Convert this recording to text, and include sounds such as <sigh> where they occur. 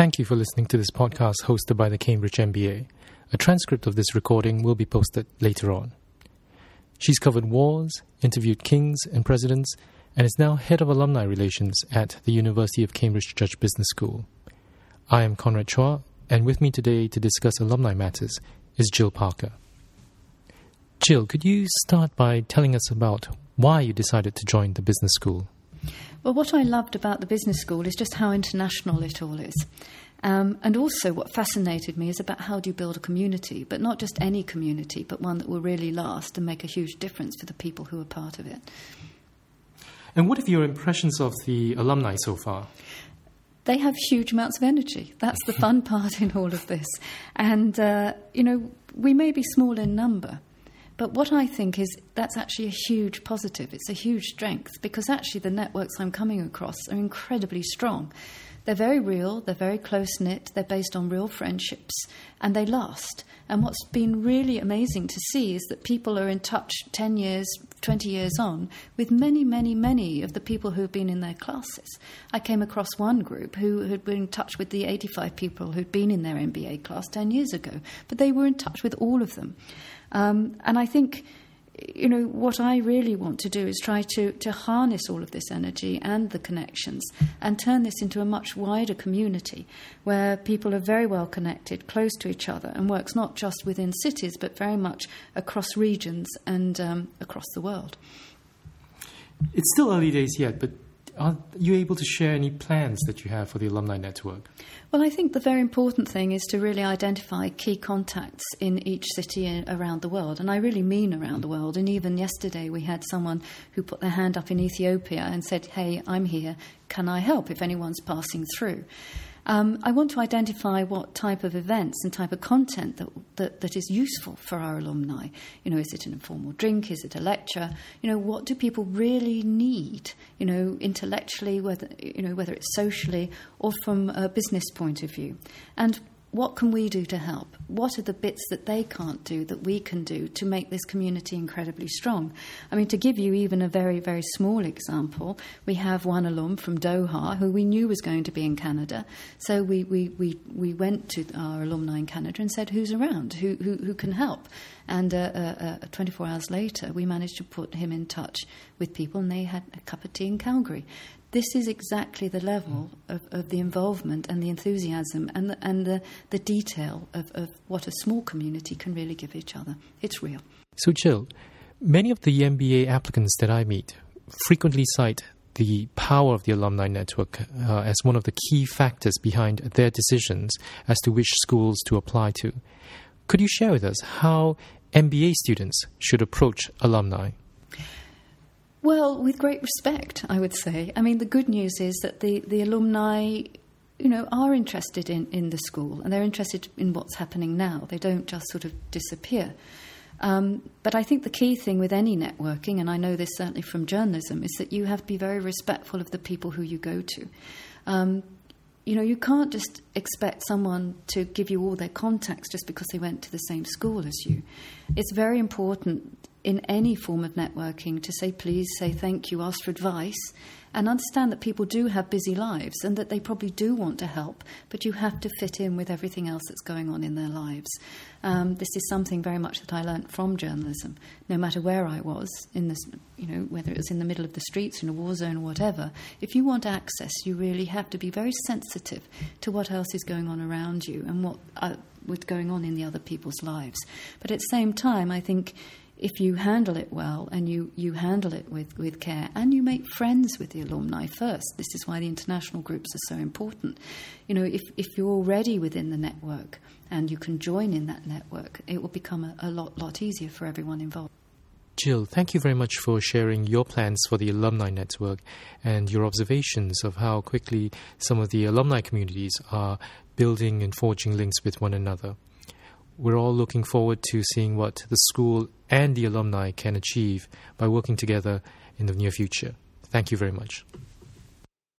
Thank you for listening to this podcast hosted by the Cambridge MBA. A transcript of this recording will be posted later on. She's covered wars, interviewed kings and presidents, and is now head of alumni relations at the University of Cambridge Judge Business School. I am Conrad Chua, and with me today to discuss alumni matters is Gill Parker. Gill, could you start by telling us about why you decided to join the business school? Well, what I loved about the business school is just how international it all is. Um, and also, what fascinated me is about how do you build a community, but not just any community, but one that will really last and make a huge difference for the people who are part of it. And what are your impressions of the alumni so far? They have huge amounts of energy. That's the fun <laughs> part in all of this. And, uh, you know, we may be small in number, but what I think is that's actually a huge positive. It's a huge strength because actually the networks I'm coming across are incredibly strong. They're very real, they're very close knit, they're based on real friendships, and they last. And what's been really amazing to see is that people are in touch 10 years, 20 years on with many, many, many of the people who have been in their classes. I came across one group who had been in touch with the 85 people who'd been in their MBA class 10 years ago, but they were in touch with all of them. Um, and I think you know, what I really want to do is try to, to harness all of this energy and the connections and turn this into a much wider community where people are very well connected, close to each other, and works not just within cities but very much across regions and um, across the world. It's still early days yet, but are you able to share any plans that you have for the alumni network? Well, I think the very important thing is to really identify key contacts in each city around the world, and I really mean around the world. And even yesterday, we had someone who put their hand up in Ethiopia and said, Hey, I'm here, can I help if anyone's passing through? Um, I want to identify what type of events and type of content that, that, that is useful for our alumni. You know, is it an informal drink? Is it a lecture? You know, what do people really need? You know, intellectually, whether you know whether it's socially or from a business point of view, and what can we do to help? What are the bits that they can't do that we can do to make this community incredibly strong? I mean, to give you even a very, very small example, we have one alum from Doha who we knew was going to be in Canada. So we, we, we, we went to our alumni in Canada and said, Who's around? Who, who, who can help? And uh, uh, uh, 24 hours later, we managed to put him in touch with people, and they had a cup of tea in Calgary this is exactly the level of, of the involvement and the enthusiasm and the, and the, the detail of, of what a small community can really give each other. It's real. So, Gill, many of the MBA applicants that I meet frequently cite the power of the alumni network uh, as one of the key factors behind their decisions as to which schools to apply to. Could you share with us how MBA students should approach alumni? Well, with great respect, I would say. I mean, the good news is that the, the alumni, you know, are interested in, in the school and they're interested in what's happening now. They don't just sort of disappear. Um, but I think the key thing with any networking, and I know this certainly from journalism, is that you have to be very respectful of the people who you go to. Um, you know, you can't just expect someone to give you all their contacts just because they went to the same school as you. It's very important in any form of networking to say please, say thank you, ask for advice, and understand that people do have busy lives and that they probably do want to help, but you have to fit in with everything else that's going on in their lives. Um, this is something very much that I learnt from journalism. No matter where I was, in this, you know, whether it was in the middle of the streets, in a war zone, or whatever, if you want access, you really have to be very sensitive to what else is going on around you and what. Uh, what's going on in the other people's lives. But at the same time, I think if you handle it well and you, you handle it with, with care and you make friends with the alumni first, this is why the international groups are so important. You know, if, if you're already within the network and you can join in that network, it will become a, a lot, lot easier for everyone involved. Gill, thank you very much for sharing your plans for the alumni network and your observations of how quickly some of the alumni communities are building and forging links with one another we're all looking forward to seeing what the school and the alumni can achieve by working together in the near future. Thank you very much.